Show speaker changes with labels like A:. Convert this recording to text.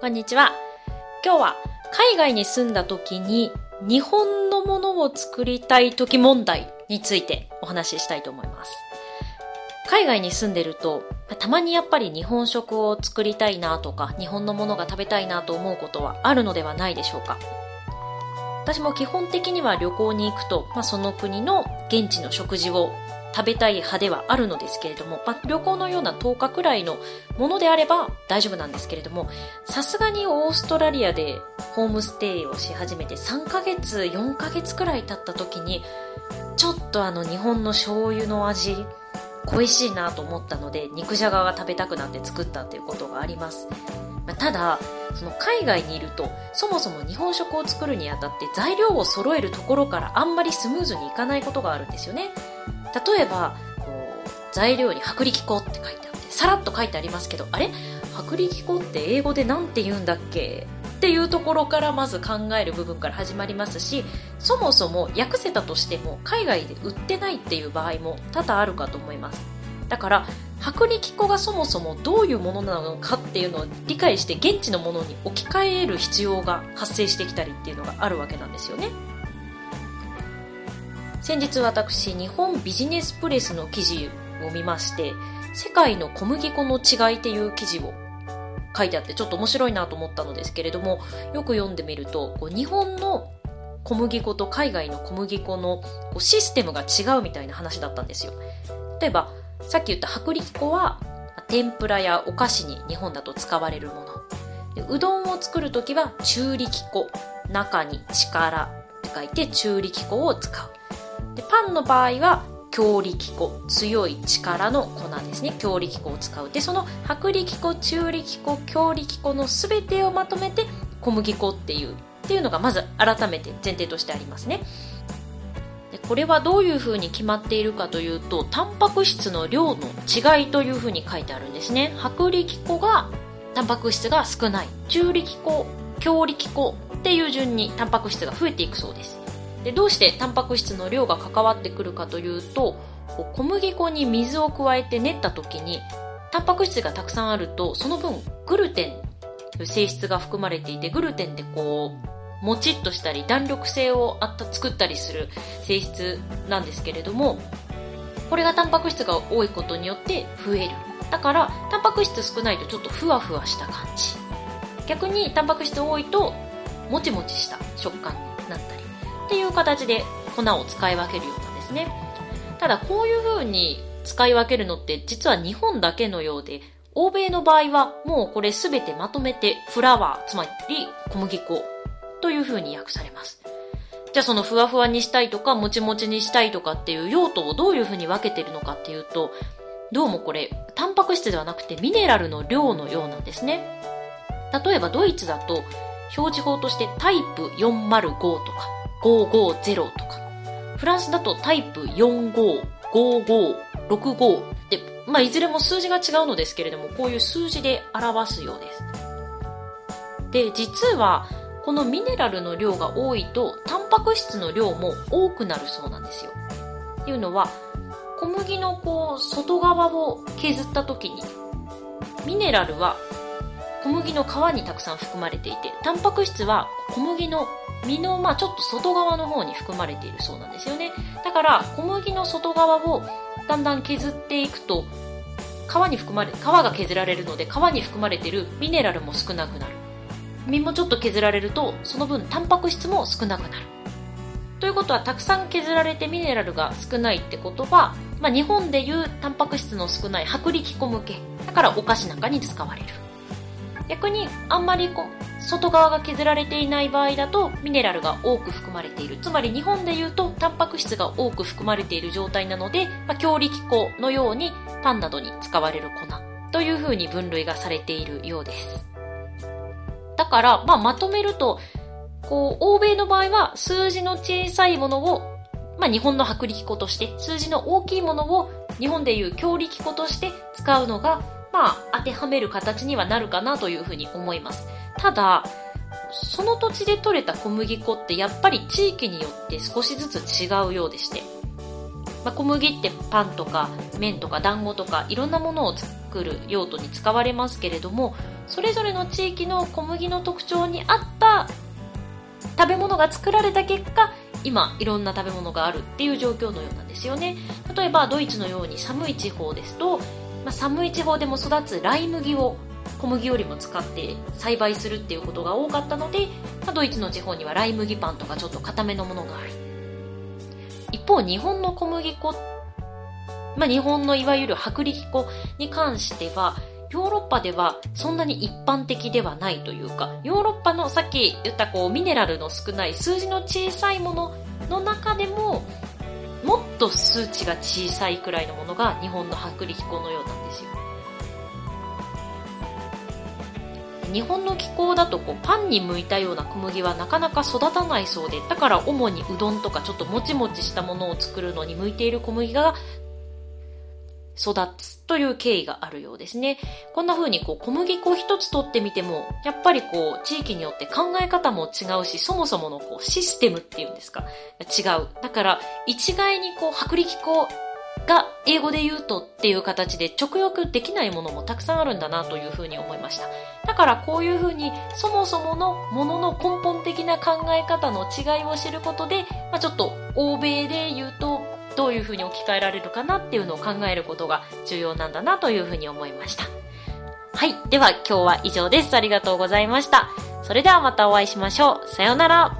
A: こんにちは。今日は海外に住んだ時に日本のものを作りたい時問題についてお話ししたいと思います。海外に住んでると、たまにやっぱり日本食を作りたいなとか、日本のものが食べたいなと思うことはあるのではないでしょうか。私も基本的には旅行に行くと、まあ、その国の現地の食事を食べたい派ではあるのですけれども、まあ、旅行のような10日くらいのものであれば大丈夫なんですけれども、さすがにオーストラリアでホームステイをし始めて3ヶ月、4ヶ月くらい経った時に、ちょっとあの日本の醤油の味、恋しいなと思ったので、肉じゃがが食べたくなって作ったっていうことがあります。まあ、ただ、その海外にいると、そもそも日本食を作るにあたって材料を揃えるところからあんまりスムーズにいかないことがあるんですよね。例えばこう材料に薄力粉って書いてあってさらっと書いてありますけどあれ？薄力粉って英語で何て言うんだっけ？っていうところからまず考える部分から始まりますしそもそも訳せたとしても海外で売ってないっていう場合も多々あるかと思います。だから薄力粉がそもそもどういうものなのかっていうのを理解して現地のものに置き換える必要が発生してきたりっていうのがあるわけなんですよね。先日私、日本ビジネスプレスの記事を見まして、世界の小麦粉の違いっていう記事を書いてあってちょっと面白いなと思ったのですけれども、よく読んでみると、こう日本の小麦粉と海外の小麦粉のこうシステムが違うみたいな話だったんですよ。例えば、さっき言った薄力粉は、天ぷらやお菓子に日本だと使われるもの。うどんを作るときは中力粉、中に力って書いて中力粉を使う。でパンの場合は強力粉強い力の粉ですね。強力粉を使う。でその薄力粉中力粉強力粉の全てをまとめて小麦粉っていうっていうのがまず改めて前提としてありますね。でこれはどういうふうに決まっているかというとタンパク質の量の違いというふうに書いてあるんですね。薄力粉がタンパク質が少ない。中力粉強力粉っていう順にタンパク質が増えていくそうです。でどうしてタンパク質の量が関わってくるかというと小麦粉に水を加えて練った時にタンパク質がたくさんあるとその分グルテンという性質が含まれていてグルテンってこうもちっとしたり弾力性をあった作ったりする性質なんですけれどもこれがタンパク質が多いことによって増える。だからタンパク質少ないとちょっとふわふわした感じ。逆にタンパク質多いともちもちした食感になったり。っていう形で粉を使い分けるようなんですね。ただこういう風に使い分けるのって実は日本だけのようで、欧米の場合はもうこれ全てまとめてフラワー、つまり小麦粉という風に訳されます。じゃあそのふわふわにしたいとか、もちもちにしたいとかっていう用途をどういう風に分けてるのかっていうと、どうもこれ、タンパク質ではなくてミネラルの量のようなんですね。例えばドイツだと、表示法としてタイプ405とか、550とか。フランスだとタイプ45、55、65で、まあ、いずれも数字が違うのですけれども、こういう数字で表すようです。で、実は、このミネラルの量が多いと、タンパク質の量も多くなるそうなんですよ。っていうのは、小麦のこう、外側を削った時に、ミネラルは小麦の皮にたくさん含まれていて、タンパク質は小麦の実の、まあ、ちょっと外側の方に含まれているそうなんですよね。だから、小麦の外側をだんだん削っていくと、皮に含まれ、皮が削られるので、皮に含まれているミネラルも少なくなる。実もちょっと削られると、その分タンパク質も少なくなる。ということは、たくさん削られてミネラルが少ないってことは、まあ、日本でいうタンパク質の少ない薄力粉向け。だからお菓子なんかに使われる。逆にあんまりこう外側が削られていない場合だとミネラルが多く含まれている。つまり日本でいうとタンパク質が多く含まれている状態なので、まあ、強力粉のようにパンなどに使われる粉。というふうに分類がされているようです。だから、まあ、まとめるとこう欧米の場合は数字の小さいものを、まあ、日本の薄力粉として数字の大きいものを日本でいう強力粉として使うのがまあ、当てはめる形にはなるかなというふうに思います。ただ、その土地で採れた小麦粉ってやっぱり地域によって少しずつ違うようでして、まあ、小麦ってパンとか麺とか団子とかいろんなものを作る用途に使われますけれどもそれぞれの地域の小麦の特徴に合った食べ物が作られた結果今いろんな食べ物があるっていう状況のようなんですよね例えばドイツのように寒い地方ですと、まあ、寒い地方でも育つライ麦を小麦よりも使って栽培するっていうことが多かったので、まあ、ドイツの地方にはライ麦パンとかちょっと固めのものがある。一方日本の小麦粉まあ、日本のいわゆる薄力粉に関してはヨーロッパではそんなに一般的ではないというかヨーロッパのさっき言ったこうミネラルの少ない数字の小さいものの中でももっと数値が小さいくらいのものが日本の薄力粉のようなんですよ。日本の気候だとこうパンに向いたような小麦はなかなか育たないそうでだから主にうどんとかちょっともちもちしたものを作るのに向いている小麦が育つという経緯があるようですね。こんな風にこう小麦粉一つ取ってみても、やっぱりこう地域によって考え方も違うし、そもそものこうシステムっていうんですか、違う。だから一概にこう薄力粉が英語で言うとっていう形で直訳できないものもたくさんあるんだなというふうに思いました。だからこういうふうにそもそものものの根本的な考え方の違いを知ることで、まあ、ちょっと欧米で言うとどういうふうに置き換えられるかなっていうのを考えることが重要なんだなというふうに思いました。はい。では今日は以上です。ありがとうございました。それではまたお会いしましょう。さようなら。